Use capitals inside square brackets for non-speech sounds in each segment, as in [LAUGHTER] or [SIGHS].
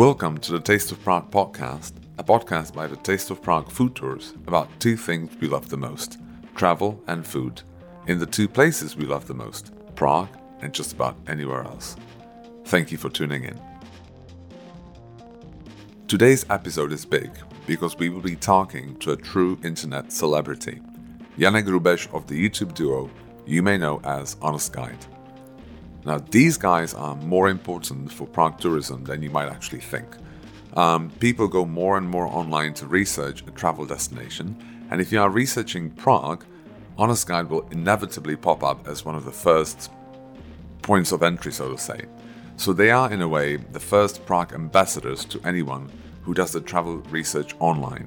Welcome to the Taste of Prague podcast, a podcast by the Taste of Prague food tours about two things we love the most travel and food, in the two places we love the most Prague and just about anywhere else. Thank you for tuning in. Today's episode is big because we will be talking to a true internet celebrity, Janek Rubeš of the YouTube duo you may know as Honest Guide. Now, these guys are more important for Prague tourism than you might actually think. Um, people go more and more online to research a travel destination, and if you are researching Prague, Honest Guide will inevitably pop up as one of the first points of entry, so to say. So they are, in a way, the first Prague ambassadors to anyone who does the travel research online.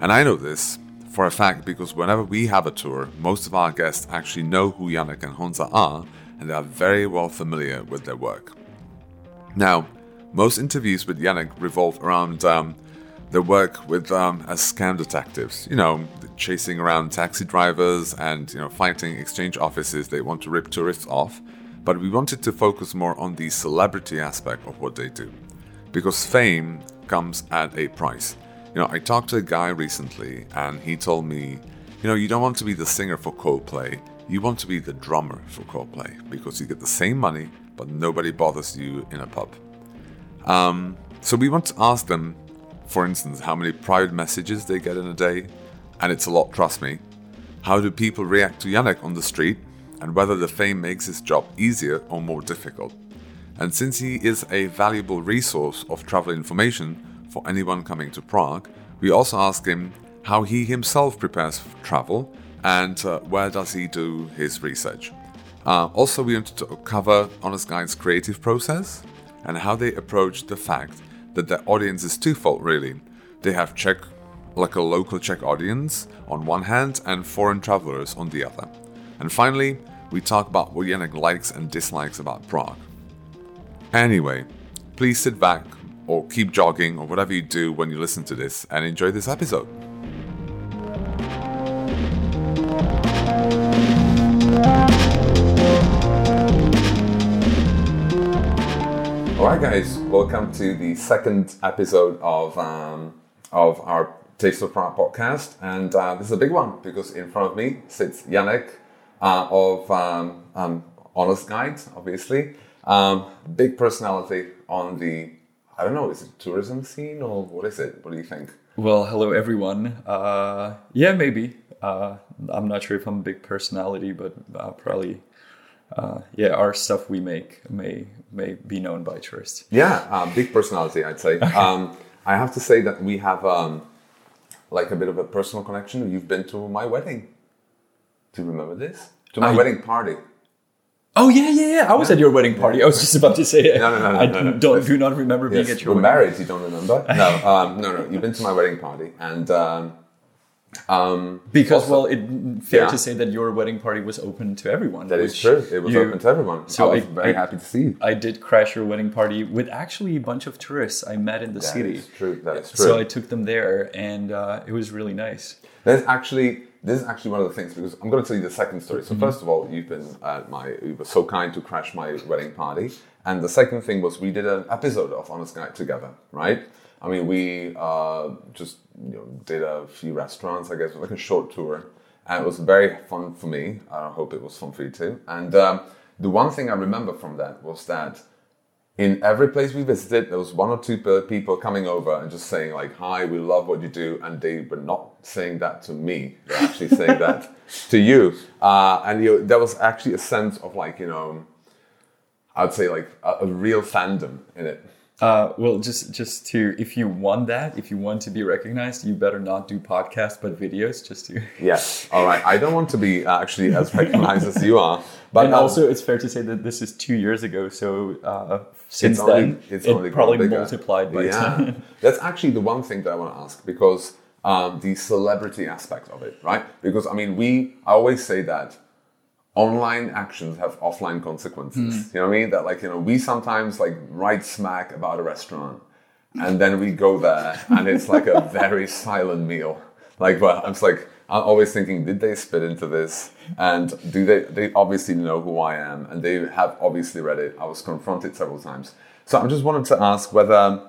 And I know this for a fact because whenever we have a tour, most of our guests actually know who Janek and Honza are and they are very well familiar with their work. Now, most interviews with Janek revolve around um, their work with um, as scam detectives. You know, chasing around taxi drivers and you know fighting exchange offices they want to rip tourists off. But we wanted to focus more on the celebrity aspect of what they do, because fame comes at a price. You know, I talked to a guy recently, and he told me, you know, you don't want to be the singer for Coldplay you want to be the drummer for Coldplay because you get the same money, but nobody bothers you in a pub. Um, so we want to ask them, for instance, how many private messages they get in a day, and it's a lot, trust me. How do people react to Janek on the street, and whether the fame makes his job easier or more difficult. And since he is a valuable resource of travel information for anyone coming to Prague, we also ask him how he himself prepares for travel and uh, where does he do his research. Uh, also, we wanted to cover Honest Guide's creative process and how they approach the fact that their audience is twofold, really. They have Czech, like a local Czech audience on one hand, and foreign travelers on the other. And finally, we talk about what Janek likes and dislikes about Prague. Anyway, please sit back or keep jogging or whatever you do when you listen to this and enjoy this episode. Alright, guys, welcome to the second episode of um, of our Taste of Prague podcast, and uh, this is a big one because in front of me sits Janek uh, of um, um, Honest Guide, obviously, um, big personality on the I don't know, is it tourism scene or what is it? What do you think? Well, hello everyone. Uh, yeah, maybe. Uh, I'm not sure if I'm a big personality, but uh, probably uh, yeah, our stuff we make may may be known by tourists. Yeah, uh, big personality, I'd say. um, I have to say that we have um, like a bit of a personal connection. You've been to my wedding. Do you remember this? To my I, wedding party. Oh yeah, yeah, yeah. I was yeah. at your wedding party. I was just about to say it. No, no, no, no I no, no, don't do not remember being at your. Wedding. We're married. You don't remember? No, um, no, no. You've been to my wedding party, and um, because also, well, it fair yeah. to say that your wedding party was open to everyone. That is true. It was you, open to everyone. So I was I, very I, happy to see you. I did crash your wedding party with actually a bunch of tourists I met in the that city. Is true. That is true. So I took them there, and uh, it was really nice. That's actually this is actually one of the things because I'm going to tell you the second story. So mm-hmm. first of all, you've been at my you were so kind to crash my wedding party, and the second thing was we did an episode of Honest Guide together, right? I mean, we uh, just you know, did a few restaurants, I guess, like a short tour, and it was very fun for me. I hope it was fun for you too. And um, the one thing I remember from that was that in every place we visited, there was one or two people coming over and just saying like, "Hi, we love what you do," and they were not saying that to me; they're actually saying [LAUGHS] that to you. Uh, and you know, there was actually a sense of like, you know, I'd say like a, a real fandom in it. Uh, well, just just to if you want that, if you want to be recognized, you better not do podcasts but videos. Just to [LAUGHS] yes, all right. I don't want to be uh, actually as recognized as you are, but and um, also it's fair to say that this is two years ago. So uh, since it's then, it's it probably multiplied by yeah. ten. [LAUGHS] That's actually the one thing that I want to ask because um, the celebrity aspect of it, right? Because I mean, we I always say that online actions have offline consequences. Mm. You know what I mean? That like, you know, we sometimes like write smack about a restaurant and then we go there and it's like a [LAUGHS] very silent meal. Like, but I'm just like, I'm always thinking, did they spit into this? And do they, they obviously know who I am and they have obviously read it. I was confronted several times. So I just wanted to ask whether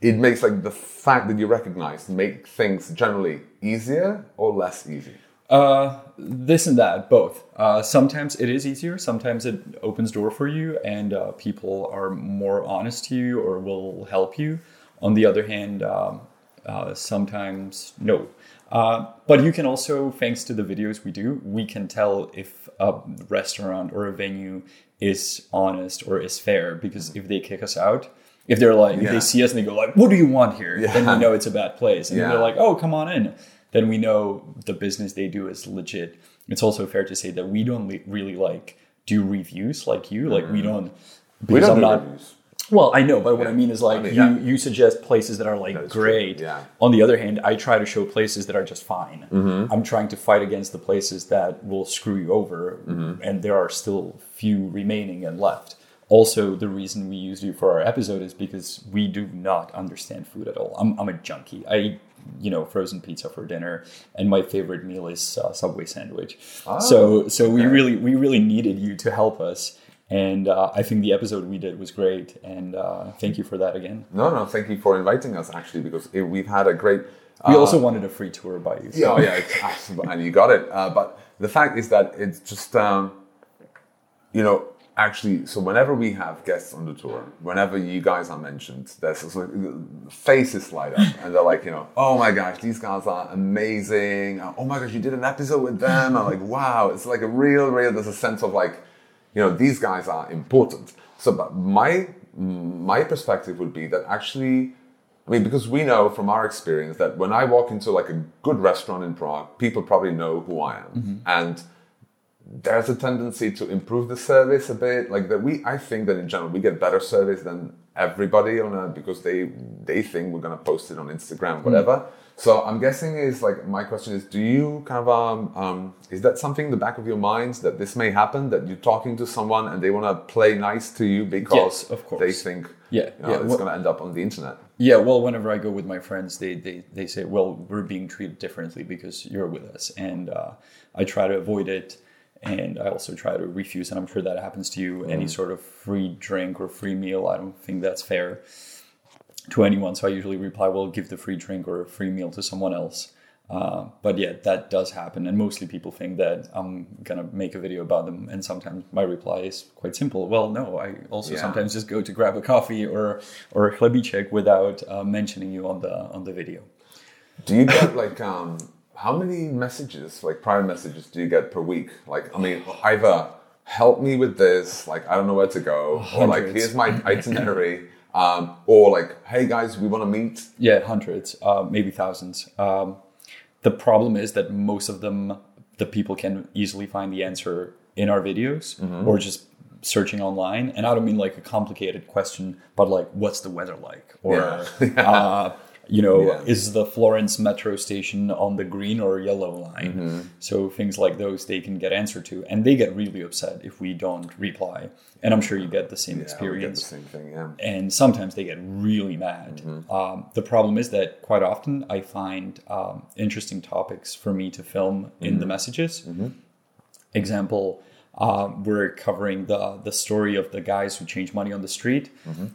it makes like the fact that you recognize make things generally easier or less easy. Uh, this and that, both. Uh, sometimes it is easier. Sometimes it opens door for you, and uh, people are more honest to you or will help you. On the other hand, um, uh, sometimes no. Uh, but you can also, thanks to the videos we do, we can tell if a restaurant or a venue is honest or is fair. Because if they kick us out, if they're like, if they see us and they go like, "What do you want here?" Then we know it's a bad place, and Yeah. they're like, "Oh, come on in." Then we know the business they do is legit. It's also fair to say that we don't li- really like do reviews like you. Like we don't. Mm-hmm. We don't I'm do not- reviews. well, I know, but what I mean is like mean, you yeah. you suggest places that are like true, great. yeah. On the other hand, I try to show places that are just fine. Mm-hmm. I'm trying to fight against the places that will screw you over, Mm-hmm. and there are still few remaining and left. Also, the reason we use you for our episode is because we do not understand food at all. I'm I'm a junkie. I eat, you know frozen pizza for dinner, and my favorite meal is uh, Subway sandwich. so so we really we really needed you to help us. And uh, I think the episode we did was great, and uh, thank you for that again. No, no, thank you for inviting us actually because it, we've had a great. We uh, also wanted a free tour by you. so- Yeah, oh, yeah, [LAUGHS] and you got it. Uh, but the fact is that it's just, um, you know, actually. So whenever we have guests on the tour, whenever you guys are mentioned, there's faces light up, and they're like, you know, oh my gosh, these guys are amazing. Uh, Oh my gosh, you did an episode with them. I'm like, wow, it's like a real, real. There's a sense of like, you know, these guys are important. So, but my my perspective would be that actually. I mean, because we know from our experience that when I walk into like a good restaurant in Prague, people probably know who I am, and there's a tendency to improve the service a bit. Like that, we I think that in general we get better service than everybody on a because they they think we're gonna post it on Instagram, whatever. So I'm guessing is like my question is, do you kind of um, um is that something in the back of your minds that this may happen that you're talking to someone and they want to play nice to you because Yes, of course. they think Yeah, you know, yeah, it's well- gonna end up on the internet. Yeah, well, whenever I go with my friends, they they, they say, "Well, we're being treated differently because you're with us," and uh, I try to avoid it, and I also try to refuse, and I'm sure that happens to you. Any sort of free drink or free meal, I don't think that's fair to anyone. So I usually reply, "Well, give the free drink or a free meal to someone else." Uh, but yeah, that does happen, and mostly people think that I'm gonna make a video about them, and sometimes my reply is quite simple. Well, no, I also Yeah. sometimes just go to grab a coffee or or a chlebiček without uh, mentioning you on the on the video. Do you get like um how many messages, like private messages, do you get per week? Like, I mean, either help me with this, like I don't know where to go, or like here's my [LAUGHS] itinerary, um, or like hey guys, we want to meet. Yeah, hundreds, uh, maybe thousands. Um, the problem is that most of them, the people can easily find the answer in our videos or just searching online. And I don't mean like a complicated question, but like, what's the weather like? Or, Yeah. [LAUGHS] uh, you know, Yeah. is the Florenc metro station on the green or yellow line? Mm-hmm. So things like those they can get answered to, and they get really upset if we don't reply. And I'm sure you get the same Yeah, get the experience same thing. Yeah. and sometimes they get really mad. Um, the problem is that quite often I find um, interesting topics for me to film in the messages. Example, um, we're covering the the story of the guys who change money on the street.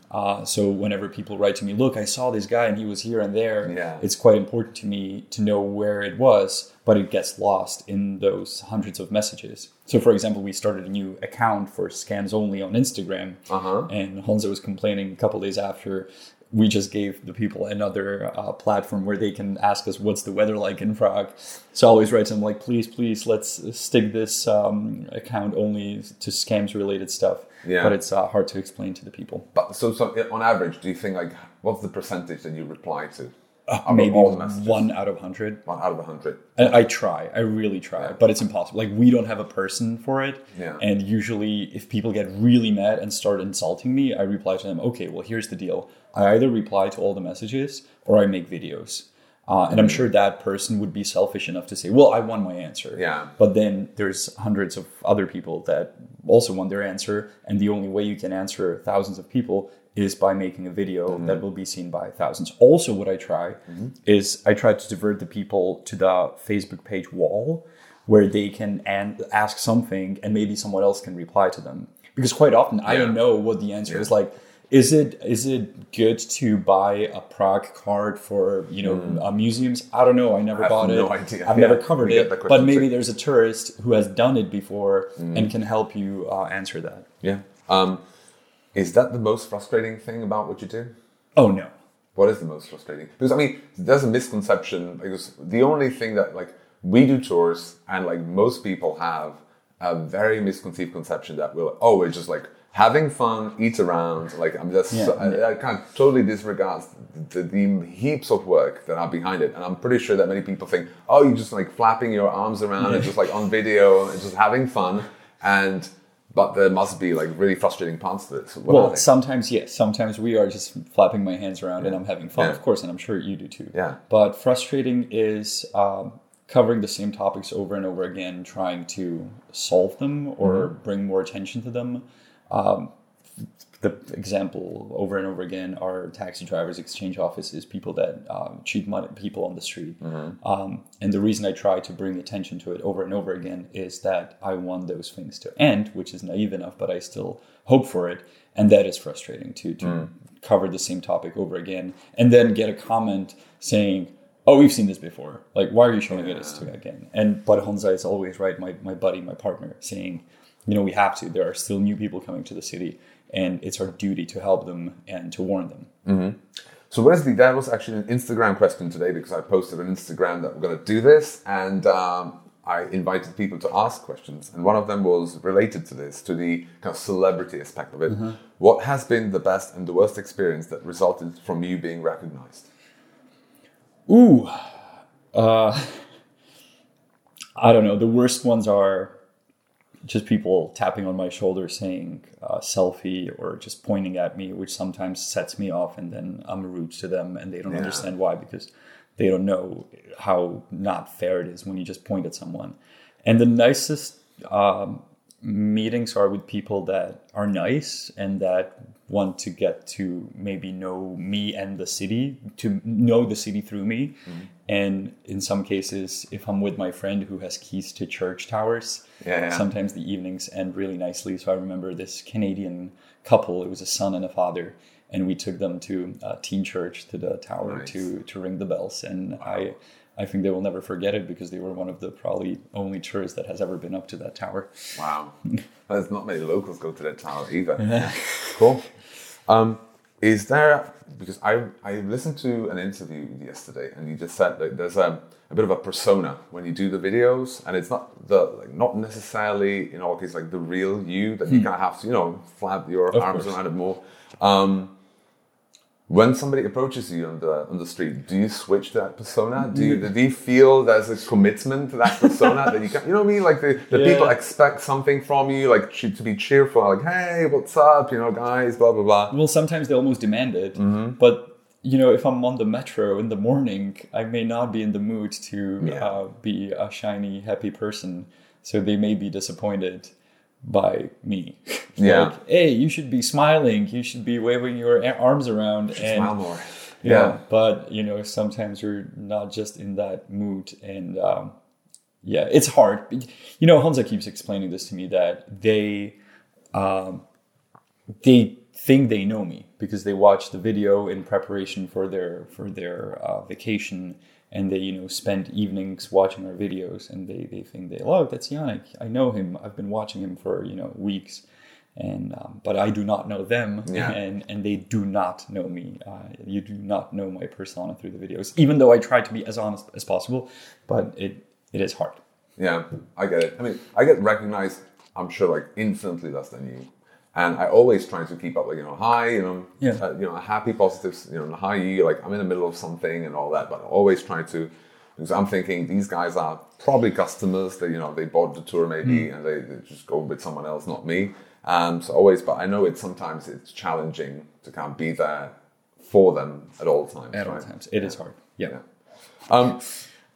Uh, so whenever people write to me, look, I saw this guy and he was here and there. Yeah. It's quite important to me to know where it was, but it gets lost in those hundreds of messages. So, for example, we started a new account for scams only on Instagram, Uh-huh. and Honza was complaining a couple days after. We just gave the people another uh, platform where they can ask us what's the weather like in Prague. So I always write them like, please, please, let's stick this um, account only to scams related stuff. Yeah. But it's uh, hard to explain to the people. But so, so on average, do you think like what's the percentage that you reply to? Of Maybe one out of hundred. One out of a hundred. I, try. I really try, but it's impossible. Like we don't have a person for it. Yeah. And usually, if people get really mad and start insulting me, I reply to them. Okay, well, here's the deal. I either reply to all the messages or I make videos. Uh, and I'm Mm. sure that person would be selfish enough to say, "Well, I won my answer." Yeah. But then there's hundreds of other people that also want their answer, and the only way you can answer thousands of people is by making a video Mm-hmm. that will be seen by thousands. Also, what I try is I try to divert the people to the Facebook page wall where they can an- ask something and maybe someone else can reply to them. Because quite often I don't know what the answer is. Like is it is it good to buy a Prague card for you know uh, museums? I don't know. I never have bought no it. idea. I've Yeah, never covered it. But maybe too. There's a tourist who has done it before and can help you uh, answer that. Yeah. Um, is that the most frustrating thing about what you do? Oh no. What is the most frustrating? Because I mean, there's a misconception. Because the only thing that like we do tours, and like most people have a very misconceived conception that we're oh we're just like having fun, eat around. Like I'm just Yeah. I, I kind of totally disregards the, the heaps of work that are behind it, and I'm pretty sure that many people think oh you're just like flapping your arms around and just like on video and just having fun and. But there must be like really frustrating parts to it. So what Well, sometimes yes. Sometimes we are just flapping my hands around and I'm having fun, Yeah. of course, and I'm sure you do too. Yeah. But frustrating is um, covering the same topics over and over again, trying to solve them or Mm-hmm. bring more attention to them. Um, the example over and over again are taxi drivers, exchange offices, people that um, cheat money, people on the street. Um, and the reason I try to bring attention to it over and over again is that I want those things to end, which is naive enough, but I still hope for it. And that is frustrating to, to cover the same topic over again and then get a comment saying, Oh, we've seen this before. Like, why are you showing it to again? And but Honza is always right, my, my buddy, my partner, saying, you know, we have to. There are still new people coming to the city, and it's our duty to help them and to warn them. So Wesley, that was actually an Instagram question today because I posted on Instagram that we're going to do this, and um, I invited people to ask questions, and one of them was related to this, to the kind of celebrity aspect of it. What has been the best and the worst experience that resulted from you being recognized? Ooh, uh, [LAUGHS] I don't know. The worst ones are just people tapping on my shoulder saying uh, selfie or just pointing at me, which sometimes sets me off, and then I'm rude to them, and they don't Yeah. understand why because they don't know how not fair it is when you just point at someone. And the nicest um, meetings are with people that are nice and that want to get to maybe know me and the city, to know the city through me. And in some cases, if I'm with my friend who has keys to church towers, Yeah, yeah. sometimes the evenings end really nicely. So I remember this Canadian couple, it was a son and a father. And we took them to uh, Týn Church to the tower Nice. to to ring the bells, and I I think they will never forget it because they were one of the probably only tourists that has ever been up to that tower. Wow, [LAUGHS] there's not many locals go to that tower either. cool. Um, is there because I I listened to an interview yesterday and you just said that there's a, a bit of a persona when you do the videos and it's not the like not necessarily in all cases like the real you that you kind of have to you know flap your Of arms course. around it more. Um, when somebody approaches you on the on the street, do you switch that persona? Do you do you feel there's a commitment to that persona that you can you know what I mean? Like the, the Yeah. people expect something from you, like to be cheerful, like hey, what's up, you know, guys, blah blah blah. Well, sometimes they almost demand it, Mm-hmm. but you know, if I'm on the metro in the morning, I may not be in the mood to Yeah. uh, be a shiny, happy person. So they may be disappointed by me. [LAUGHS] Yeah. like, hey, you should be smiling. You should be waving your arms around. and Smile more. yeah. Yeah. but you know, sometimes you're not just in that mood, and um, yeah, it's hard. You know, Honza keeps explaining this to me that they um, they think they know me because they watch the video in preparation for their for their uh, vacation and they you know spend evenings watching our videos and they they think they oh that's Janek I know him I've been watching him for you know weeks and um, but I do not know them Yeah. and and they do not know me uh, you do not know my persona through the videos even though I try to be as honest as possible but it it is hard Yeah, I get it. I mean, I get recognized, I'm sure, like infinitely less than you. And I always try to keep up, like, you know, hi, you know, Yeah. uh, you know, happy, positive, you know, hi, you, like, I'm in the middle of something and all that, but I always try to, because I'm thinking these guys are probably customers that, you know, they bought the tour maybe and they, they just go with someone else, not me. Um, so always, but I know it's sometimes it's challenging to kind of be there for them at all times. at all times it is hard yeah. Yeah. Um,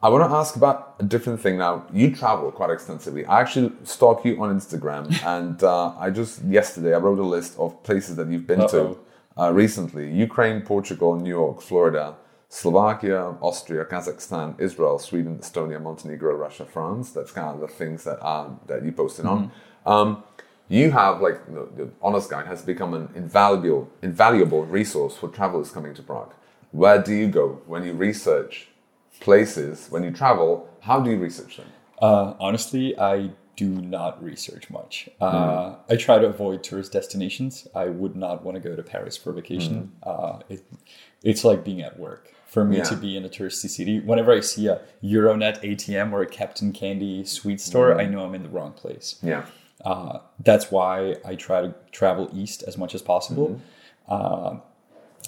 I want to ask about a different thing now. You travel quite extensively. I actually stalk you on Instagram, [LAUGHS] and uh, I just yesterday I wrote a list of places that you've been Uh-oh. to uh, recently: Ukraine, Portugal, New York, Florida, Slovakia, Austria, Kazakhstan, Israel, Sweden, Estonia, Montenegro, Russia, France. That's kind of the things that um, that you posted on. Um, you have like you know, the Honest Guide has become an invaluable invaluable resource for travelers coming to Prague. Where do you go when you research places when you travel? How do you research them? Uh, honestly, I do not research much. Uh, I try to avoid tourist destinations. I would not want to go to Paris for vacation. Uh, it, it's like being at work. For me Yeah. to be in a touristy city, whenever I see a Euronet ATM or a Captain Candy sweet store, I know I'm in the wrong place. Yeah. Uh, that's why I try to travel east as much as possible. Uh,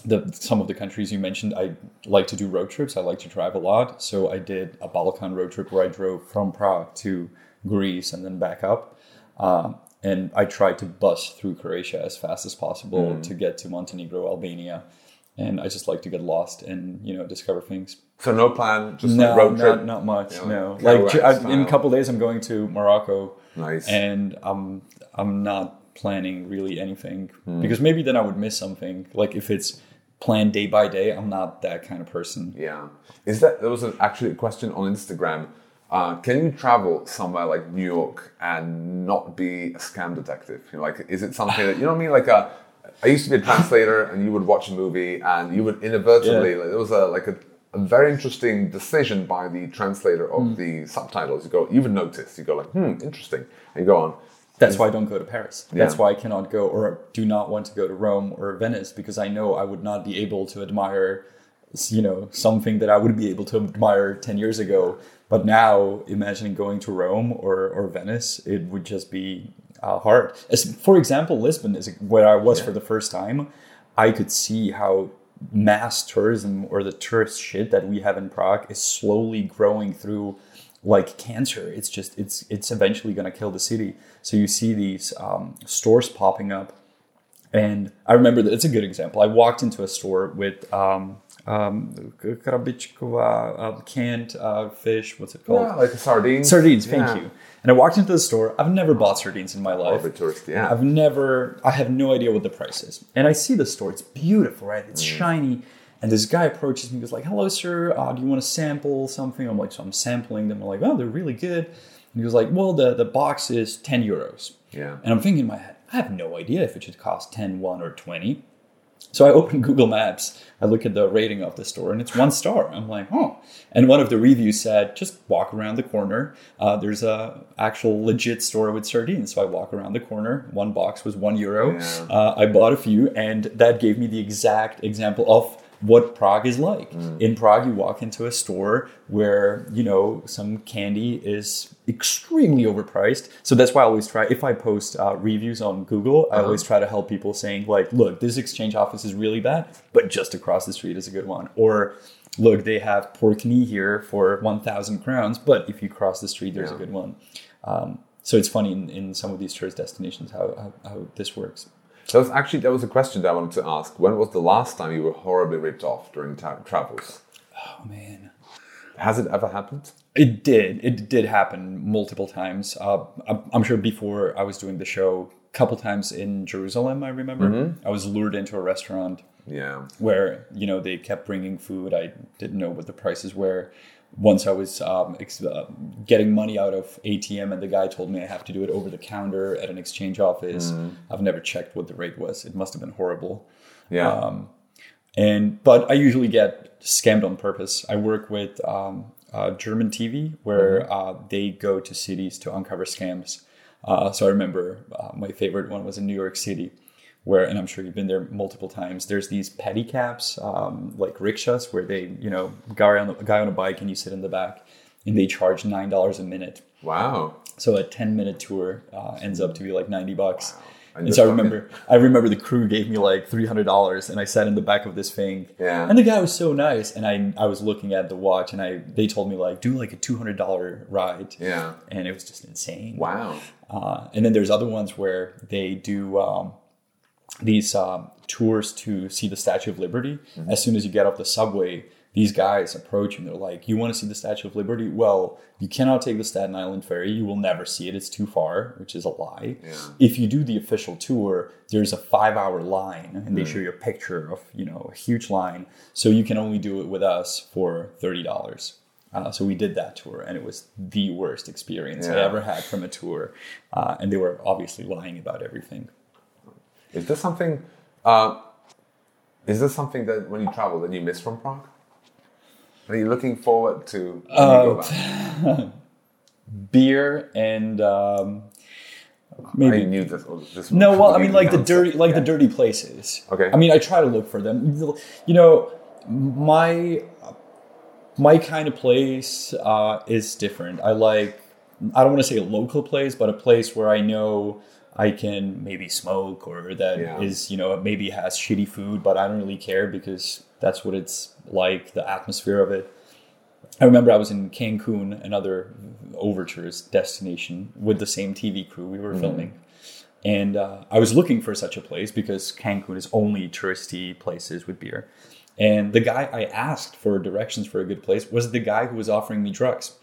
the some of the countries you mentioned, I like to do road trips. I like to drive a lot. So I did a Balkan road trip where I drove from Prague to Greece and then back up. Um, and I tried to bus through Croatia as fast as possible to get to Montenegro, Albania. And I just like to get lost and you know discover things. So no plan, just No, like road trip. not, not much. Yeah, no, like I- in a couple days, I'm going to Morocco Nice. and I'm I'm not planning really anything Hmm. because maybe then I would miss something. Like if it's planned day by day, I'm not that kind of person. Yeah. Is that there was an, actually a question on Instagram? Uh, can you travel somewhere like New York and not be a scam detective? You know, like is it something that you know what I mean? Like a, I used to be a translator, and you would watch a movie, and you would inadvertently. Yeah. Like, there was a like a, a very interesting decision by the translator of Hmm. the subtitles. You go, you would notice. You go like, hmm, interesting, and you go on. That's why I don't go to Paris. That's Yeah. why I cannot go or do not want to go to Rome or Venice because I know I would not be able to admire, you know, something that I would be able to admire 10 years ago. But now, imagining going to Rome or, or Venice, it would just be uh, hard. As, for example, Lisbon is where I was for the first time. I could see how mass tourism or the tourist shit that we have in Prague is slowly growing through like cancer. It's just it's it's eventually going to kill the city. So you see these um, stores popping up, and I remember that it's a good example. I walked into a store with um, um, uh, canned uh, fish. What's it called? Yeah, like a sardine. Sardines. Thank Yeah. you. And I walked into the store. I've never bought sardines in my life. Of a tourist, yeah. I've never, I have no idea what the price is. And I see the store, it's beautiful, right? It's Mm. shiny. And this guy approaches me, and goes like, hello, sir, uh, do you want to sample something? I'm like, so I'm sampling them. I'm like, oh, they're really good. And he was like, well, the, the box is 10 euros. Yeah. And I'm thinking in my head, I have no idea if it should cost 10, 1, or 20. So I open [LAUGHS] Google Maps, I look at the rating of the store, and it's one star. I'm like, oh. And one of the reviews said, just walk around the corner. Uh, there's a actual legit store with sardines. So I walk around the corner. One box was one euro. Yeah. Uh, I bought a few, and that gave me the exact example of what Prague is like. In Prague, you walk into a store where, you know, some candy is extremely overpriced. So that's why I always try, if I post uh, reviews on Google, I always try to help people saying, like, look, this exchange office is really bad, but just across the street is a good one. Or, look, they have pork knee here for 1,000 crowns, but if you cross the street, there's a good one. Um, so it's funny in, in some of these tourist destinations how, how, how this works. That was actually that was a question that I wanted to ask. When was the last time you were horribly ripped off during ta- travels? Oh, man. Has it ever happened? It did. It did happen multiple times. Uh, I'm, I'm sure before I was doing the show, a couple times in Jerusalem, I remember. I was lured into a restaurant Yeah. where, you know, they kept bringing food. I didn't know what the prices were. Once I was um, ex- uh, getting money out of ATM, and the guy told me I have to do it over the counter at an exchange office. I've never checked what the rate was. It must have been horrible. Yeah. Um, and but I usually get scammed on purpose. I work with um, uh, German TV where uh, they go to cities to uncover scams. Uh, so I remember uh, my favorite one was in New York City, where and I'm sure you've been there multiple times. There's these pedicabs, um, like rickshaws, where they you know guy on a guy on a bike and you sit in the back, and they charge nine dollars a minute. wow. So a 10 minute tour uh, ends up to be like 90 bucks. And And so I remember, I remember the crew gave me like three hundred dollars, and I sat in the back of this thing. Yeah. And the guy was so nice, and I I was looking at the watch, and I they told me like do like a two hundred dollar ride. Yeah. And it was just insane. Wow. Uh, and then there's other ones where they do um, these um, tours to see the Statue of Liberty. As soon as you get off the subway, these guys approach and they're like, "You want to see the Statue of Liberty? Well, you cannot take the Staten Island ferry. You will never see it. It's too far," which is a lie. Yeah. If you do the official tour, there's a five-hour line, and they show you a picture of you know a huge line. So you can only do it with us for thirty dollars. Uh, so we did that tour, and it was the worst experience I ever had from a tour. Uh, and they were obviously lying about everything. Is there something? Uh, is there something that when you travel that you miss from Prague? Are you looking forward to when you go back? [LAUGHS] Beer and um, I maybe knew this. this No, well, I mean, like the dirty, like Yeah. the dirty places. Okay. I mean, I try to look for them. You know, my my kind of place uh, is different. I like. I don't want to say a local place, but a place where I know I can maybe smoke or that is Yeah. you know maybe has shitty food, but I don't really care because that's what it's like. The atmosphere of it. I remember I was in Cancun, another overtures destination, with the same TV crew we were filming. And uh, I was looking for such a place because Cancun is only touristy places with beer. And the guy I asked for directions for a good place was the guy who was offering me drugs.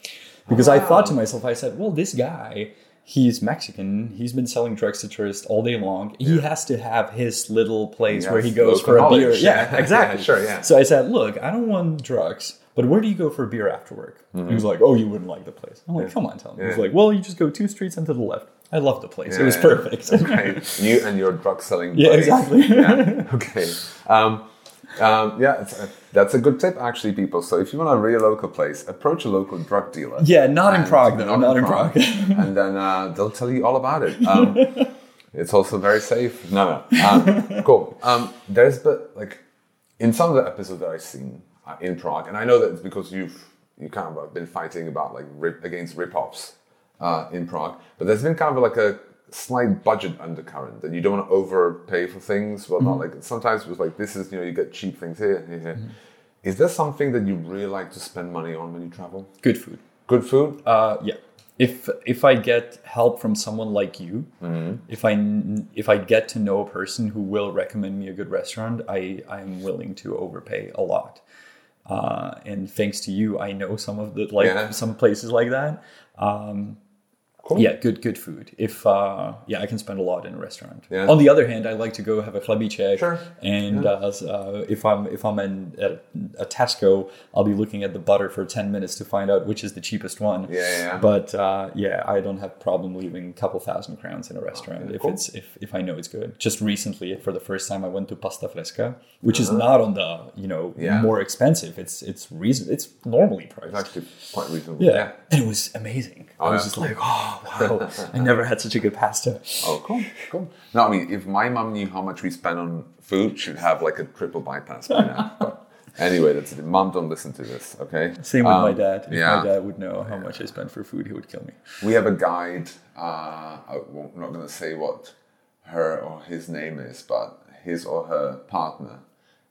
Because I thought to myself, I said, well, this guy, he's Mexican. He's been selling drugs to tourists all day long. He has to have his little place He where he goes for a beer. Yeah, [LAUGHS] Yeah, exactly. sure, yeah. So I said, look, I don't want drugs, but where do you go for a beer after work? He was like, oh, you wouldn't like the place. I'm like, come on, tell me. He's Mm-hmm. Like, well, you just go two streets and to the left. I love the place. it was perfect. Okay. [LAUGHS] You and your drug selling. Yeah, buddies. exactly. yeah. [LAUGHS] Okay. Um, um, yeah, it's a, that's a good tip, actually, people. So if you want a real local place, approach a local drug dealer. Yeah, not in Prague, though. Not, in Prague. [LAUGHS] and then uh, they'll tell you all about it. Um, [LAUGHS] it's also very safe. No, no. Um, cool. Um, there's but like in some of the episodes that I've seen uh, in Prague, and I know that it's because you've you kind of have been fighting about like rip, against rip-offs uh, in Prague, but there's been kind of like a slight budget undercurrent that you don't want to overpay for things. Well, not like sometimes it was like this is you know you get cheap things here. here, here. Is there something that you really like to spend money on when you travel? Good food. Good food. Uh, yeah. If if I get help from someone like you, if I if I get to know a person who will recommend me a good restaurant, I I'm willing to overpay a lot. Uh, and thanks to you, I know some of the like Yeah. some places like that. Um, Cool. Yeah, good good food. If uh, yeah, I can spend a lot in a restaurant. Yeah. On the other hand, I like to go have a chlebiček. Sure. And uh, s- uh, if I'm if I'm in a, a Tesco, I'll be looking at the butter for ten minutes to find out which is the cheapest one. Yeah, yeah, yeah. But uh, yeah, I don't have problem leaving a couple thousand crowns in a restaurant Okay, if cool. it's if, if I know it's good. Just recently, for the first time, I went to Pasta Fresca, which is Uh-huh. not on the you know Yeah. more expensive. It's it's reason it's normally priced. It's actually quite reasonable. Yeah. and it was amazing. I was yeah. just like, oh wow, I never had such a good pasta. Oh, cool, cool. No, I mean, if my mum knew how much we spend on food, she'd have like a triple bypass by now. [LAUGHS] but anyway, that's it. Mom, don't listen to this, okay? Same with Um, my dad. If yeah. my dad would know how much I spend for food, he would kill me. We have a guide. Uh, I'm not going to say what her or his name is, but his or her partner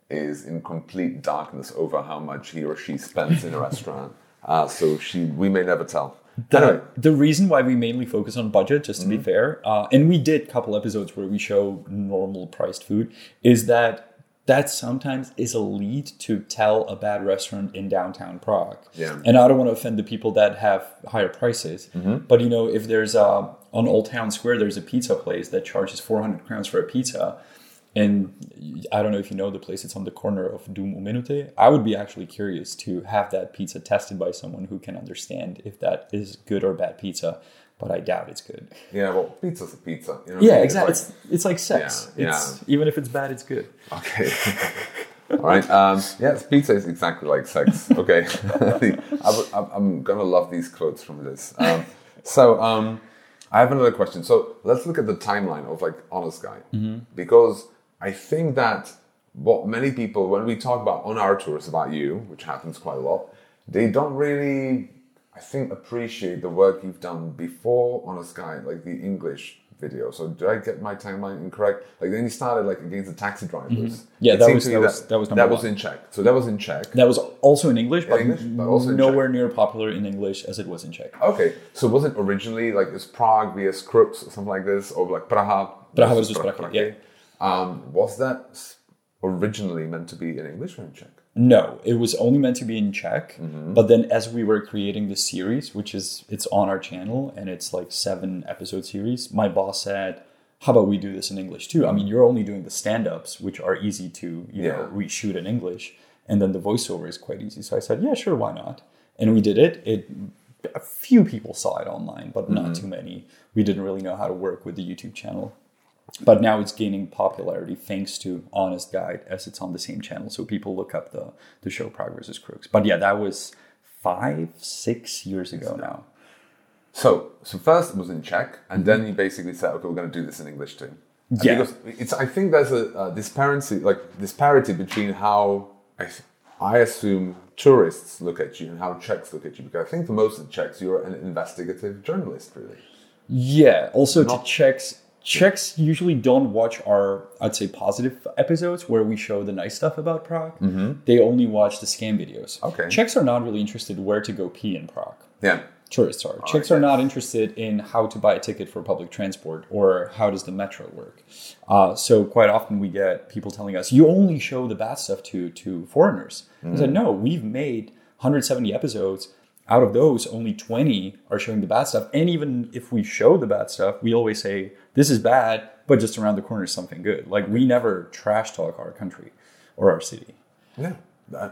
is in complete darkness over how much he or she spends in a restaurant. [LAUGHS] Uh, so she, we may never tell. Anyway, The, the reason why we mainly focus on budget, just to Mm-hmm. be fair, uh, and we did a couple episodes where we show normal priced food, is that that sometimes is a lead to tell a bad restaurant in downtown Prague. Yeah. And I don't want to offend the people that have higher prices, Mm-hmm. but you know, if there's a on Old Town Square, there's a pizza place that charges 400 crowns for a pizza. And I don't know if you know the place, it's on the corner of Dum Minute. I would be actually curious to have that pizza tested by someone who can understand if that is good or bad pizza, but I doubt it's good. yeah, well, pizza's a pizza. You know what I Yeah, mean? exactly. It's It's, it's like sex. Yeah, it's, Even if it's bad, it's good. okay. [LAUGHS] All right. Um, yes, pizza is exactly like sex. Okay. [LAUGHS] I I'm going to love these quotes from this. Um, so um, I have another question. So let's look at the timeline of like Honest Guide. Because I think that what many people, when we talk about on our tours about you, which happens quite a lot, they don't really, I think, appreciate the work you've done before on a sky, like the English video. So did I get my timeline incorrect? Like then you started like against the taxi mm-hmm. drivers. Yeah, that was- me that was- that was that was in Czech. So that was in Czech. That was also in English, but, English, but also nowhere near popular in English as it was in Czech. Okay, so was it originally like it's Prague vs Crooks or something like this, or like Praha? Praha versus versus Praha, yeah. Um, was that originally meant to be in English or in Czech? No, it was only meant to be in Czech. Mm-hmm. But then, as we were creating the series, which is it's on our channel and it's like seven episode series, my boss said, "How about we do this in English too? I mean, you're only doing the stand ups, which are easy to you know reshoot in English, and then the voiceover is quite easy." So I said, "Yeah, sure, why not?" and we did it. It a few people saw it online, but not too many. We didn't really know how to work with the YouTube channel. But now it's gaining popularity thanks to Honest Guide as it's on the same channel. So people look up the, the show Prague vs Crooks. But yeah, that was five, six years ago now. So, so first it was in Czech, and then you basically said, okay, we're going to do this in English too. And Yeah. Because it's, I think there's a, uh disparity, like disparity between how I, I assume tourists look at you and how Czechs look at you. Because I think for most of the Czechs, you're an investigative journalist, really. Yeah. Also, Not- to Czechs, Czechs usually don't watch our, I'd say, positive episodes where we show the nice stuff about Prague. They only watch the scam videos. Mm-hmm. Okay. Czechs are not really interested where to go pee in Prague. Yeah. Tourists are. Czechs are not interested in how to buy a ticket for public transport or how does the metro work. Uh, so quite often we get people telling us, "You only show the bad stuff to to foreigners." I said, "No, we've made 170 episodes. Out of those, only 20 are showing the bad stuff. And even if we show the bad stuff, we always say this is bad, but just around the corner is something good. Like we never trash talk our country or our city." Yeah.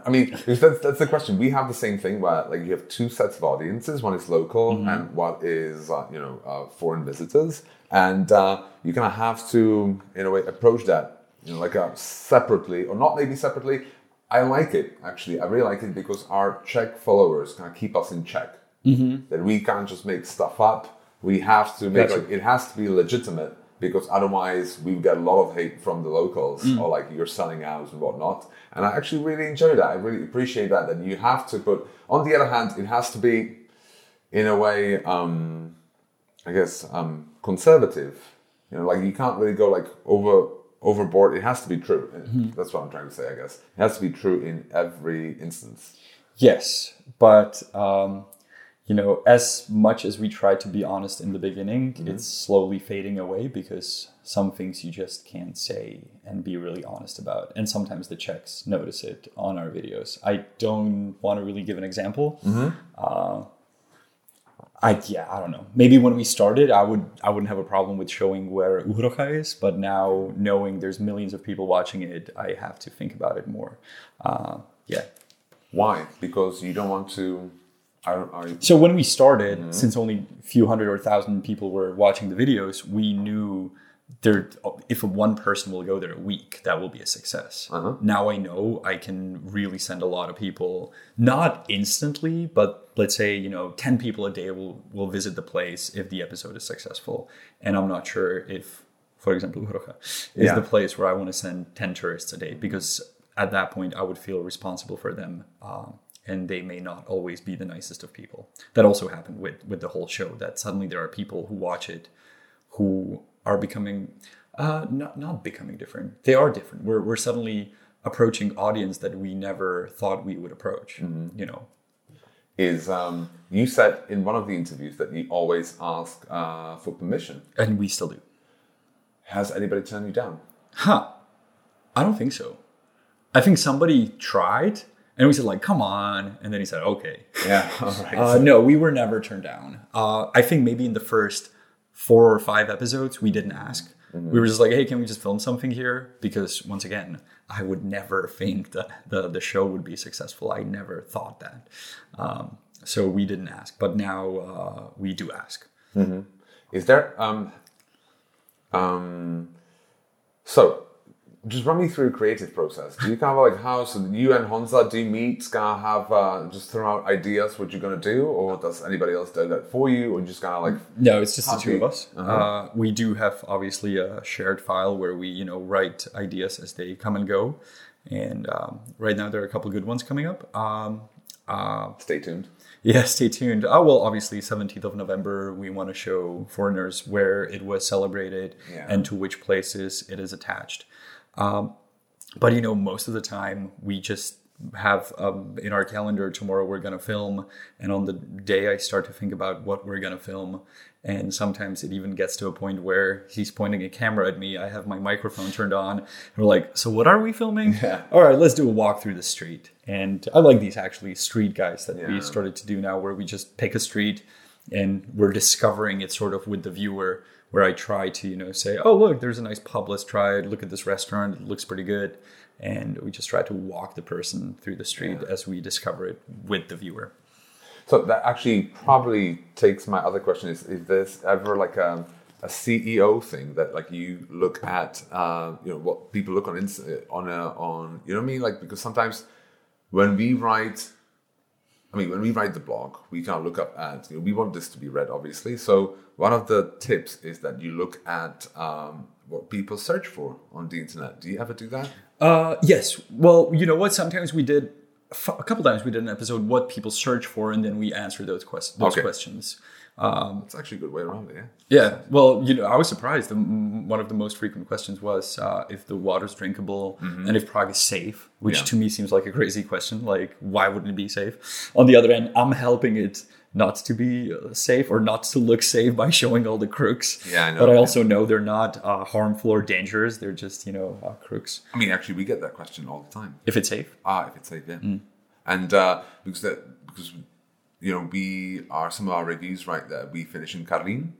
I mean, that's, that's the question. We have the same thing where, like, you have two sets of audiences. One is local, and what is, uh, you know, uh, foreign visitors. And uh, you kind of have to, in a way, approach that, you know, like uh, separately, or not maybe separately. I like it actually. I really like it because our Czech followers kind of keep us in check. Mm-hmm. That we can't just make stuff up. We have to make Gotcha. like it has to be legitimate because otherwise we get a lot of hate from the locals or like you're selling out and whatnot. And I actually really enjoy that. I really appreciate that. That you have to put. On the other hand, it has to be, in a way, um, I guess, um, conservative. You know, like you can't really go like over overboard. It has to be true. That's what I'm trying to say. I guess it has to be true in every instance. Yes, but um, you know, as much as we try to be honest in the beginning, it's slowly fading away because some things you just can't say and be really honest about. And sometimes the Czechs notice it on our videos. I don't want to really give an example. Uh, I yeah, I don't know. Maybe when we started, I would I wouldn't have a problem with showing where Uhrocha is, but now knowing there's millions of people watching it, I have to think about it more. Uh, yeah. Why? Because you don't want to. Are, are, So when we started, since only a few hundred or thousand people were watching the videos, we knew there if one person will go there a week, that will be a success. Now I know I can really send a lot of people, not instantly, but let's say you know ten people a day will will visit the place if the episode is successful. And I'm not sure if, for example, is Yeah. the place where I want to send ten tourists a day because at that point I would feel responsible for them. Um, and they may not always be the nicest of people. That also happened with with the whole show. That suddenly there are people who watch it who are becoming uh, not not becoming different. They are different. We're we're suddenly approaching audience that we never thought we would approach. You know, is um, you said in one of the interviews that you always ask uh, for permission. and we still do. Has anybody turned you down? Huh? I don't think so. I think somebody tried, and we said like, "Come on," and then he said, "Okay." Yeah, [LAUGHS] all right. Uh, no, we were never turned down. Uh, I think maybe in the first four or five episodes, we didn't ask. We were just like, hey, can we just film something here? Because once again, I would never [LAUGHS] think that the, the show would be successful. I never thought that. Um, so we didn't ask. But now uh, we do ask. Is there um um so just run me through a creative process. Do you kind of like how so you and Honza do you meet, kind of have uh, just throw out ideas what you're gonna do, or does anybody else do that for you, or just kind of like No, it's just the two of Happy. us. uh we do have obviously a shared file where we, you know, write ideas as they come and go. And um, right now there are a couple good ones coming up. Um, uh, stay tuned? Yeah, stay tuned. Oh, well, obviously, 17th of November, we want to show foreigners where it was celebrated Yeah. and to which places it is attached. Um, but, you know, most of the time, we just have um, in our calendar tomorrow we're going to film. And on the day I start to think about what we're going to film. And sometimes it even gets to a point where he's pointing a camera at me. I have my microphone turned on. And we're like, so what are we filming? Yeah. All right, let's do a walk through the street. And I like these actually street guys that we started to do now, where we just pick a street and we're discovering it sort of with the viewer. Where I try to, you know, say, "Oh, look, there's a nice pub. Let's try it. Look at this restaurant. It looks pretty good." And we just try to walk the person through the street as we discover it with the viewer. So that actually probably takes my other question: is if there's ever like a, a SEO thing that like you look at, uh, you know, what people look on on a, on you know what I mean? Like because sometimes when we write, I mean, when we write the blog, we of look up at you know, we want this to be read, obviously. So one of the tips is that you look at um, what people search for on the internet. Do you ever do that? Uh, yes. Well, you know what? Sometimes we did A couple times we did an episode what people search for, and then we answer those questions. Those Okay. questions. It's actually a good way around it. Yeah. Yeah. Well, you know, I was surprised. One of the most frequent questions was uh, if the water's drinkable and if Prague is safe, which Mm-hmm. Yeah. to me seems like a crazy question. Like, why wouldn't it be safe? On the other end, I'm helping it not to be uh, safe or not to look safe by showing all the crooks. Yeah, I know. But I also know they're not uh, harmful or dangerous. They're just, you know, uh, crooks. I mean, actually, we get that question all the time. If it's safe. Ah, if it's safe, yeah. And uh, because that because you know we are some of our reviews right there. We finish in Karlin,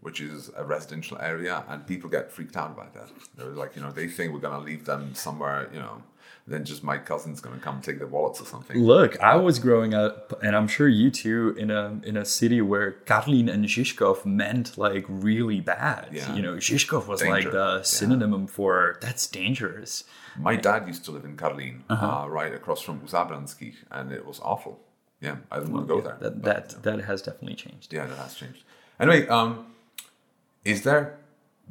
which is a residential area, and people get freaked out by that. They're like, you know, they think we're gonna leave them somewhere, you know, then just my cousin's gonna come take their wallets or something. Look, I was growing up, and I'm sure you too, in a in a city where Karlin and Zhizkov meant like really bad. Yeah. You know, Zhizkov was Danger. like the synonym for that's dangerous. My dad used to live in Karlin, Uh-huh. uh, right across from Uzabranski, and it was awful. Yeah, I didn't want to go there. That but, that that has definitely changed. yeah, that has changed. Anyway, um, is there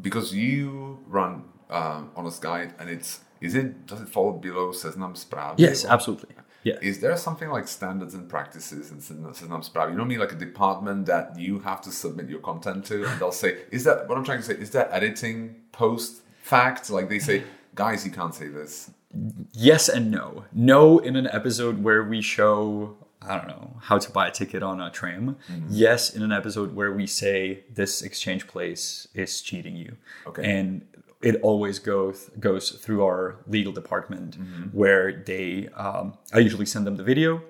because you run um, Honest Guide and it's is it does it fall below Seznam Správy? Yes, absolutely. Yeah. Is there something like standards and practices in Seznam Seznam Správy? You know what I mean? Like a department that you have to submit your content to, and they'll say, "Is that what I'm trying to say? Is that editing post fact?" Like they say, "Guys, you can't say this." Yes and no. No, in an episode where we show, I don't know, how to buy a ticket on a tram. Mm-hmm. Yes, in an episode where we say this exchange place is cheating you. Okay. And it always goes goes through our legal department Mm-hmm. where they, um, I usually send them the video.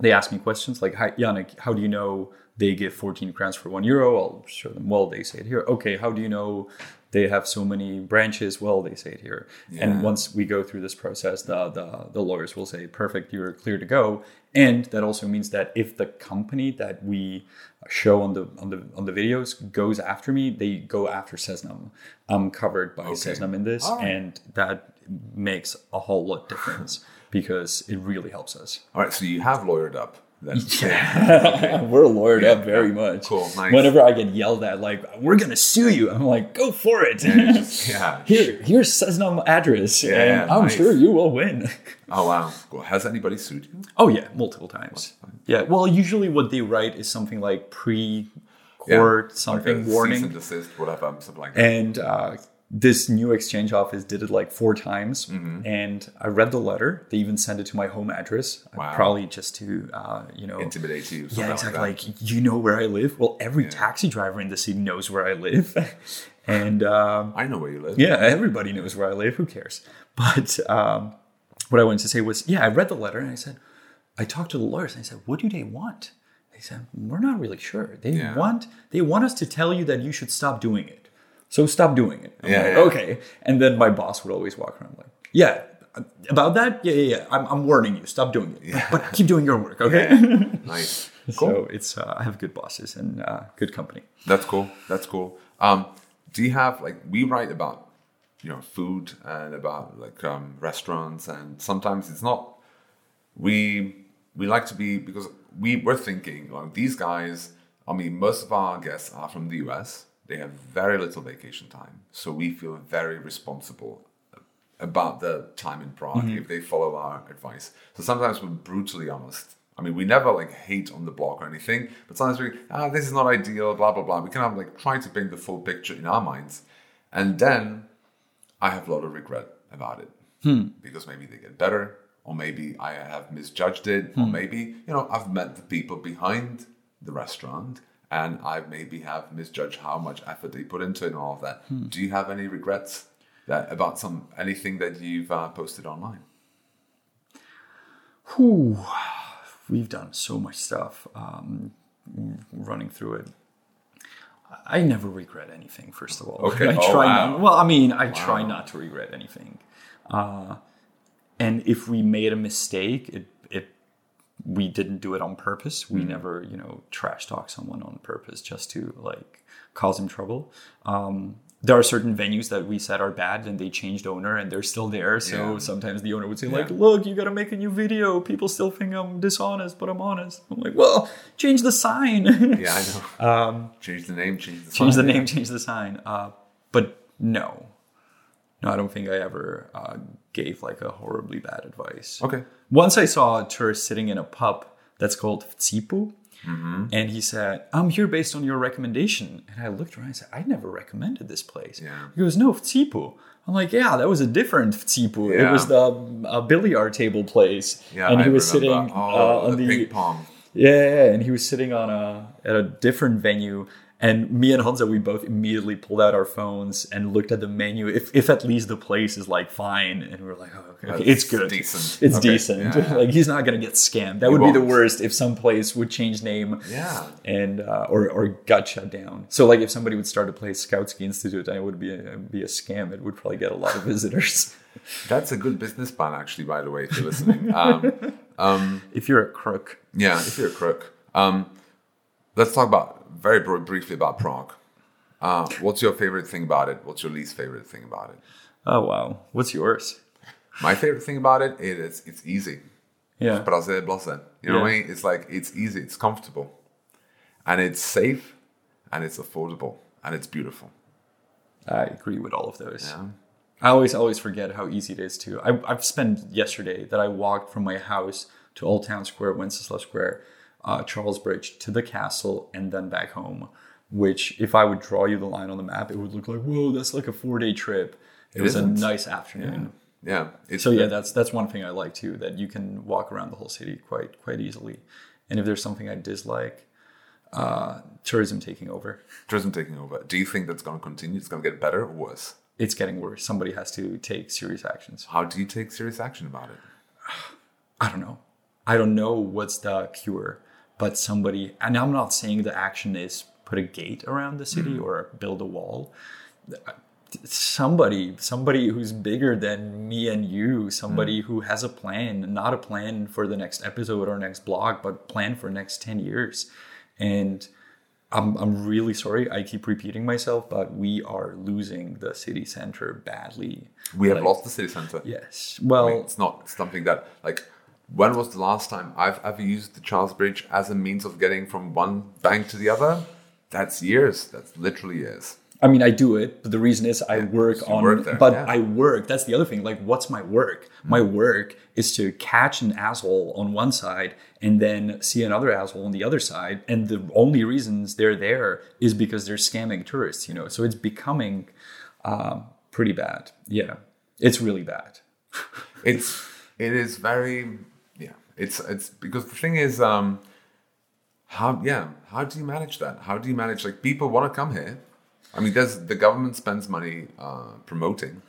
They ask me questions like, Hi, Janek, how do you know they give 14 crowns for one euro? I'll show them, well, they say it here. Okay, how do you know they have so many branches? Well, they say it here. And once we go through this process, the, the, the lawyers will say, perfect, you're clear to go. And that also means that if the company that we show on the on the on the videos goes after me, they go after Seznam. I'm covered by Seznam in this, right. and that makes a whole lot difference because it really helps us. All right, so you have lawyered up then. [LAUGHS] [LAUGHS] We're lawyered up very much. Cool, nice. Whenever I get yelled at, like, we're gonna sue you, I'm like, go for it. Yeah, just- [LAUGHS] yeah. Here, here's Seznam address, and yeah, I'm nice. sure you will win. Oh wow. Cool. Has anybody sued you? Oh yeah, multiple times. Yeah. Well, usually what they write is something like pre-court Yeah. something like warning, cease and desist, whatever, something like that. and uh, this new exchange office did it like four times. Mm-hmm. And I read the letter. They even sent it to my home address, Wow. probably just to uh, you know Intimidate you. Yeah, exactly. that. Like, you know where I live. Well, every taxi driver in the city knows where I live, [LAUGHS] and um, I know where you live. yeah, everybody knows where I live. Who cares? [LAUGHS] But um, what I wanted to say was, yeah, I read the letter and I said, I talked to the lawyers and I said, what do they want? They said, we're not really sure. They Yeah. want they want us to tell you that you should stop doing it. So stop doing it. I'm Yeah, like, yeah. Okay. And then my boss would always walk around like, yeah. About that, yeah, yeah, yeah. I'm, I'm warning you. Stop doing it, but, but keep doing your work, okay? [LAUGHS] Nice. So it's uh, I have good bosses and uh, good company. That's cool. That's cool. Um, do you have like we write about you know food and about like um, restaurants and sometimes it's not we we like to be because we we're thinking like these guys I mean most of our guests are from the US they have very little vacation time so we feel very responsible about the time in Prague mm-hmm. if they follow our advice. So sometimes we're brutally honest. I mean, we never like hate on the blog or anything, but sometimes we, ah, this is not ideal, blah, blah, blah. We kind of like try to paint the full picture in our minds. And then I have a lot of regret about it hmm. because maybe they get better, or maybe I have misjudged it, or hmm. maybe, you know, I've met the people behind the restaurant and I maybe have misjudged how much effort they put into it and all of that. Do you have any regrets that about some anything that you've uh, posted online? Whew. We've done so much stuff. Um, running through it, I never regret anything. First of all, [LAUGHS] Okay. I Oh, try wow. not. Well, I mean, I try not to regret anything. Uh, and if we made a mistake, it we didn't do it on purpose. We never, you know, trash talk someone on purpose just to like cause him trouble. Um, there are certain venues that we said are bad and they changed owner and they're still there. So Yeah. sometimes the owner would say like, "Look, you got to make a new video. People still think I'm dishonest, but I'm honest." I'm like, "Well, change the sign." Yeah, I know. [LAUGHS] Um, change the name, change the sign. change the name, change the sign. Uh, but no, no, I don't think I ever uh, gave like a horribly bad advice. Okay. Once I saw a tourist sitting in a pub that's called Tsipu, Mm-hmm. and he said, "I'm here based on your recommendation." And I looked around and said, "I never recommended this place." Yeah. He goes, "No, Tsipu." I'm like, "Yeah, that was a different Tsipu. It was the uh, billiard table place." Yeah, and he I was remember. sitting oh, uh, on the, the ping pong. yeah, yeah, yeah, and he was sitting on a at a different venue, and me and Honza we both immediately pulled out our phones and looked at the menu. If if at least the place is like fine, and we are like, oh, okay, okay, it's good, decent. it's Okay, decent. yeah, [LAUGHS] like he's not gonna get scammed. That would be the worst if some place would change name. Yeah. And uh, or or got shut down. So like if somebody would start a place, Skoutski Institute, and it would be a, be a scam, it would probably get a lot of [LAUGHS] visitors. That's a good business plan, actually, by the way, if you're listening. Um, [LAUGHS] if you're a crook, yeah, if you're a crook. Um, let's talk about very br- briefly about Prague. Uh, what's your favorite thing about it? What's your least favorite thing about it? oh wow, what's yours? My favorite thing about it is it's easy. Yeah, blase. You know what I mean? It's like it's easy, it's comfortable, and it's safe, and it's affordable, and it's beautiful. I agree with all of those. Yeah. I always always forget how easy it is to. I, I've spent yesterday that I walked from my house to Old Town Square, Wenceslas Square, uh, Charles Bridge to the castle, and then back home. Which, if I would draw you the line on the map, it would look like whoa, that's like a four day trip. It, was isn't. a nice afternoon. Yeah. It's So yeah, that's that's one thing I like too. That you can walk around the whole city quite quite easily. And if there's something I dislike, uh, tourism taking over. tourism taking over. Do you think that's going to continue? It's going to get better or worse? It's getting worse. Somebody has to take serious actions. How do you take serious action about it? [SIGHS] I don't know. I don't know what's the cure, but somebody, and I'm not saying the action is put a gate around the city mm. or build a wall. Somebody, somebody who's bigger than me and you, somebody mm. who has a plan, not a plan for the next episode or next blog, but plan for next 10 years. And I'm, I'm really sorry. I keep repeating myself, but we are losing the city center badly. We have Like- lost the city center. Yes. Well, I mean, it's not something that like. When was the last time I've ever used the Charles Bridge as a means of getting from one bank to the other? That's years. That's literally years. I mean, I do it, but the reason is I work on. work there, but yeah. I work. That's the other thing. Like, what's my work? My Mm. work is to catch an asshole on one side and then see another asshole on the other side. And the only reasons they're there is because they're scamming tourists. You know, so it's becoming um, pretty bad. Yeah, it's really bad. [LAUGHS] It's it is very yeah. It's it's because the thing is um how yeah how do you manage that? How do you manage like people want to come here? I mean, there's the government spends money uh, promoting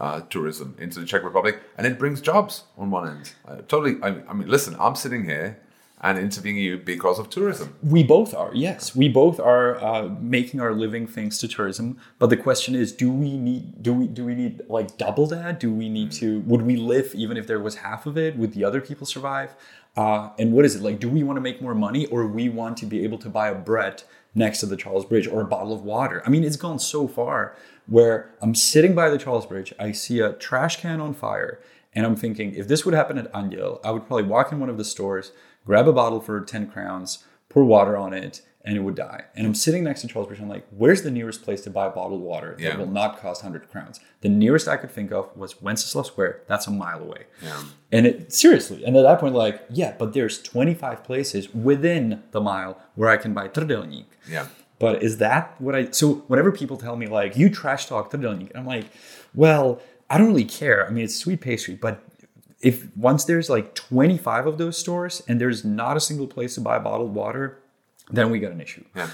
uh, tourism into the Czech Republic, and it brings jobs on one end. Uh, totally. I, I mean, listen, I'm sitting here and interviewing you because of tourism. We both are, yes. We both are uh, making our living thanks to tourism. But the question is, do we need do we do we need like double that? Do we need to would we live even if there was half of it? Would the other people survive? Uh, and what is it like? Do we want to make more money, or we want to be able to buy a bread next to the Charles Bridge or a bottle of water? I mean, it's gone so far where I'm sitting by the Charles Bridge, I see a trash can on fire, and I'm thinking, if this would happen at Anděl, I would probably walk in one of the stores, grab a bottle for 10 crowns, pour water on it, and it would die. And I'm sitting next to Charles Bridge. I'm like, where's the nearest place to buy bottled water that Yeah. will not cost 100 crowns? The nearest I could think of was Wenceslas Square. That's a mile away. Yeah. And it seriously, and at that point, like, yeah, but there's 25 places within the mile where I can buy trdelník. Yeah. But is that what I? So whenever people tell me like you trash talk trdelník, I'm like, well, I don't really care. I mean, it's sweet pastry, but if once there's like 25 of those stores and there's not a single place to buy bottled water, then we got an issue. Yeah.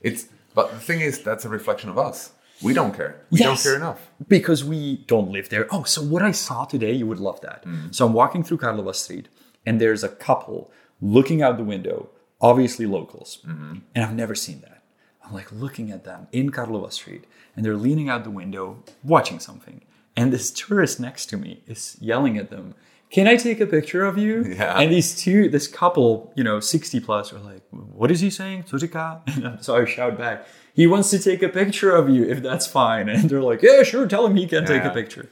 It's but the thing is that's a reflection of us. We don't care. We don't care enough. because we don't live there. Oh, so what I saw today, you would love that. Mm. So I'm walking through Karlova Street, and there's a couple looking out the window, obviously locals, mm-hmm. and I've never seen that. I'm like looking at them in Karlova Street, and they're leaning out the window, watching something, and this tourist next to me is yelling at them. can I take a picture of you? [LAUGHS] Yeah. And these two, this couple, you know, 60 plus, are like, what is he saying? Tsuchika? [LAUGHS] And so I shout back, he wants to take a picture of you if that's fine. [LAUGHS] And they're like, yeah, sure, tell him he can take a picture.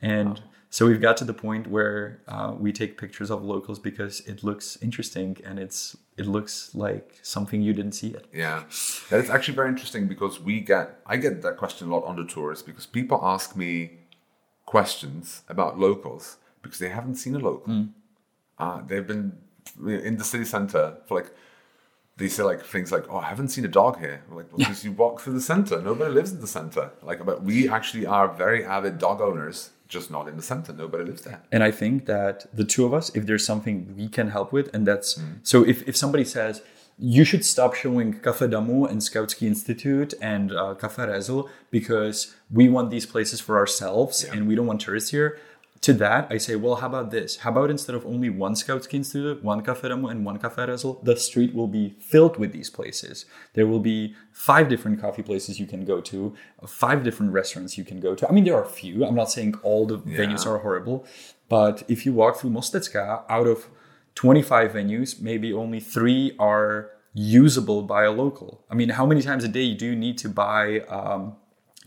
And so we've got to the point where uh, we take pictures of locals because it looks interesting and it's it looks like something you didn't see it. Yeah, that is actually very interesting because we get I get that question a lot on the tours because people ask me questions about locals because they haven't seen a local. Uh, they've been in the city center for like they say like things like, "Oh, I haven't seen a dog here." I'm like, well, because you walk through the center. Nobody lives in the center. Like, but we actually are very avid dog owners, just not in the center. Nobody lives there. And I think that the two of us, if there's something we can help with, and that's so if, if somebody says, you should stop showing Café Damu and Skautski Institute and uh, Café Rezel because we want these places for ourselves and we don't want tourists here. To that, I say, well, how about this? How about instead of only one Skautski Institute, one Café Damu, and one Café Rezel, the street will be filled with these places. There will be five different coffee places you can go to, five different restaurants you can go to. I mean, there are a few. I'm not saying all the venues are horrible, but if you walk through Mostecka, out of 25 venues, maybe only three are usable by a local. I mean, how many times a day do you need to buy um,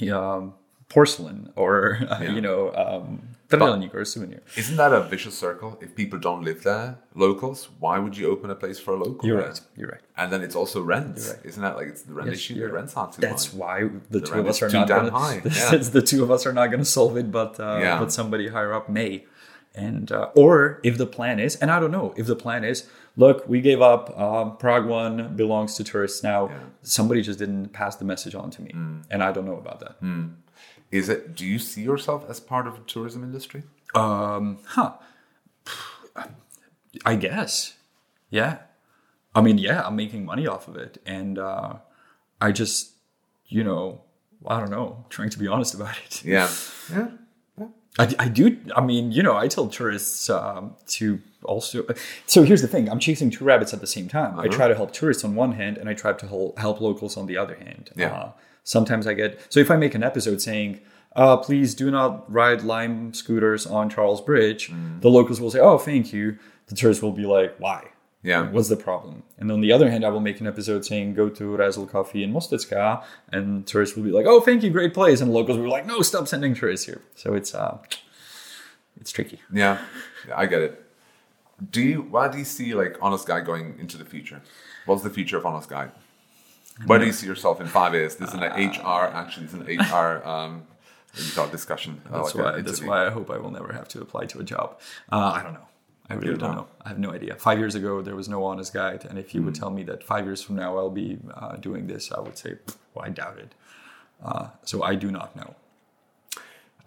um, porcelain or, [LAUGHS] you know, um, or a souvenir? Isn't that a vicious circle? If people don't live there, locals, why would you open a place for a local? You're right. You're right. And then it's also rent. right. Isn't that like it's the rent Yes, issue? The rents aren't too That's high. [LAUGHS] why the, two of us are not gonna, high. Yeah. the two of us are not going to solve it, but uh, Yeah. but somebody higher up may. And uh, or if the plan is, and I don't know if the plan is, look, we gave up. Um, Prague one belongs to tourists now. Somebody just didn't pass the message on to me, Mm. and I don't know about that. Is it? Do you see yourself as part of the tourism industry? Um, huh. I guess. Yeah. I mean, yeah, I'm making money off of it. And uh, I just, you know, I don't know, trying to be honest about it. Yeah. [LAUGHS] Yeah. I, I do. I mean, you know, I tell tourists um, to also. So here's the thing I'm chasing two rabbits at the same time. Uh-huh. I try to help tourists on one hand, and I try to hel- help locals on the other hand. Yeah. Uh, sometimes I get. So if I make an episode saying, uh, please do not ride lime scooters on Charles Bridge, Mm. the locals will say, oh, thank you. The tourists will be like, why? Yeah. What's the problem? And on the other hand, I will make an episode saying go to Razzle Coffee in Mostecká, and tourists will be like, "Oh, thank you, great place," and locals will be like, "No, stop sending tourists here." So it's uh, it's tricky. Yeah. Yeah, I get it. Do you? Why do you see like Honest Guide going into the future? What's the future of Honest Guide? Where do you see yourself in five years? This is an HR. Actually, it's an HR. Um, what do you call it, discussion. uh, That's like why. That's why I hope I will never have to apply to a job. Uh, I don't know. I really don't don't know? know. I have no idea. Five years ago, there was no honest guide, and if you Hmm. would tell me that five years from now I'll be uh, doing this, I would say, well, I doubt it. Uh, so I do not know.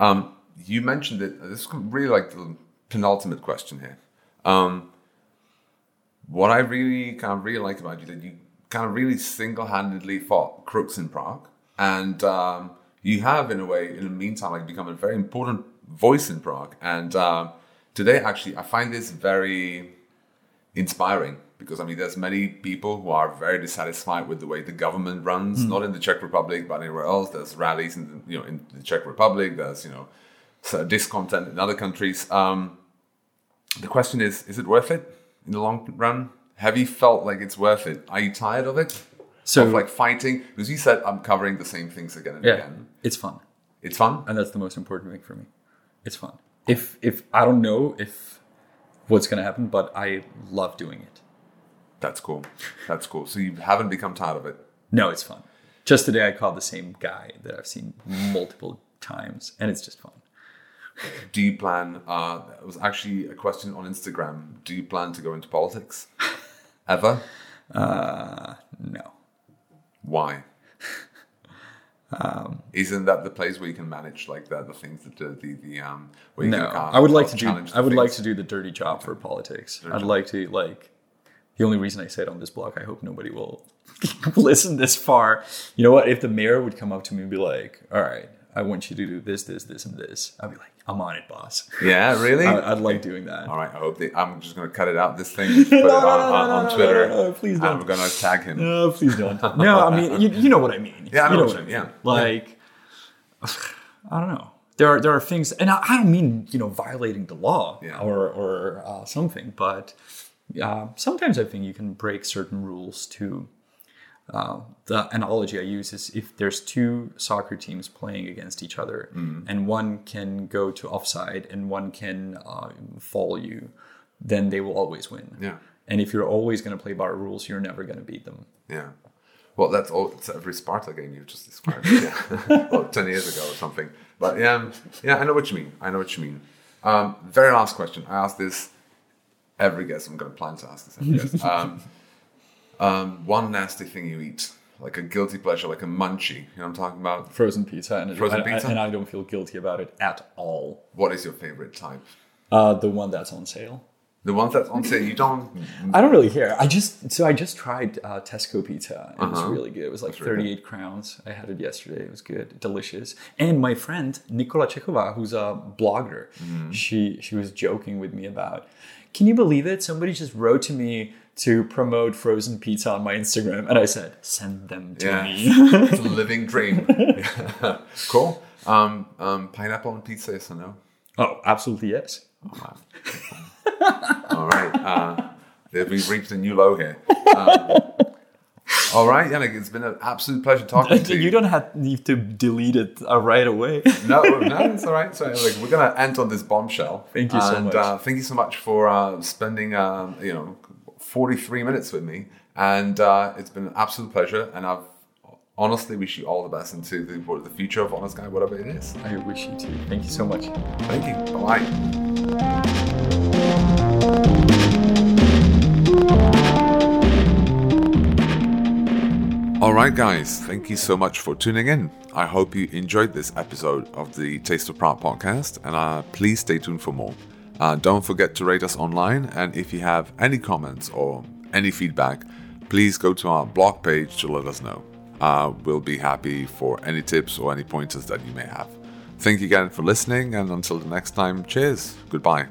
Um, you mentioned it. This is really like the penultimate question here. Um, what I really kind of really like about you that you kind of really single-handedly fought crooks in Prague, and um, you have, in a way, in the meantime, like become a very important voice in Prague. And um, today, actually, I find this very inspiring because I mean, there's many people who are very dissatisfied with the way the government runs, not in the Czech Republic, but anywhere else. There's rallies in the, you know in the Czech Republic. There's you know so discontent in other countries. Um, the question is: Is it worth it in the long run? Have you felt like it's worth it? Are you tired of it? So of like fighting? Because you said I'm covering the same things again and yeah, again. it's fun. It's fun. and that's the most important thing for me. It's fun. If if I don't know if what's gonna happen, but I love doing it. That's cool. That's cool. So you haven't become tired of it. No, it's fun. Just today, I called the same guy that I've seen multiple times, and it's just fun. Do you plan? Uh, it was actually a question on Instagram. Do you plan to go into politics [LAUGHS] ever? Uh, no, Why? Um, Isn't that the place where you can manage like the, the things that the the, the um where you no. can I would like to do. I would like to do the dirty job for politics. I'd like to like. The only reason I say it on this blog, I hope nobody will [LAUGHS] listen this far. You know what? If the mayor would come up to me and be like, "All right, I want you to do this, this, this, and this," I'd be like, "I'm on it, boss." Yeah, really. I, I'd like doing that. All right. I hope they, I'm just gonna cut it out. This thing, [LAUGHS] put it on, on, on Twitter. no, no, please don't. I'm gonna tag him. No, please don't. [LAUGHS] No, I mean, you, you know what I mean. Yeah, I know you what mean, yeah. Like, [SIGHS] I don't know. there are there are things, and I, I don't mean you know violating the law Yeah. or or uh, something, but uh, sometimes I think you can break certain rules to. Uh, the analogy I use is if there's two soccer teams playing against each other, Mm. and one can go to offside and one can uh, fall you, then they will always win. Yeah. And if you're always going to play by rules, you're never going to beat them. Yeah. Well, that's all. It's every Sparta game you've just described. [LAUGHS] Yeah. well, ten years ago or something. But yeah, yeah, I know what you mean. I know what you mean. Um, very last question. I ask this every guest. I'm going to plan to ask this every guest. [LAUGHS] Um, um, one nasty thing you eat, like a guilty pleasure, like a munchie. You know what I'm talking about? Frozen pizza, and Frozen I, I- and I don't feel guilty about it at all. What is your favorite type? Uh, the one that's on sale. The ones that's on sale. You don't. I don't really care. I just so I just tried uh, Tesco pizza. It was Uh-huh. really good. It was like really good. 38 crowns. I had it yesterday. It was good, delicious. And my friend Nicola Chekova, who's a blogger, Mm-hmm. she she was joking with me about. Can you believe it? Somebody just wrote to me to promote frozen pizza on my Instagram, and I said, "Send them to Yeah. me." [LAUGHS] [LAUGHS] it's a living dream. Yeah. [LAUGHS] cool. Um, um, pineapple on pizza, yes or no? oh, absolutely yes. All right. Uh, we've reached a new low here. Um, all right, Janek, it's been an absolute pleasure talking to you. You don't have need to delete it uh, right away. no, no, it's all right. So, like, we're gonna end on this bombshell. Thank you so and, much. Uh, thank you so much for uh, spending, um, you know, forty-three minutes with me, and uh, it's been an absolute pleasure. And I've honestly wish you all the best into the, the future of Honest Guide, whatever it is. I wish you too. Thank you so much. Thank you. Bye bye. Alright, guys, thank you so much for tuning in. I hope you enjoyed this episode of the Taste of Prague podcast, and uh, please stay tuned for more. Uh, don't forget to rate us online, and if you have any comments or any feedback, please go to our blog page to let us know. Uh, we'll be happy for any tips or any pointers that you may have. Thank you again for listening, and until the next time, cheers. Goodbye.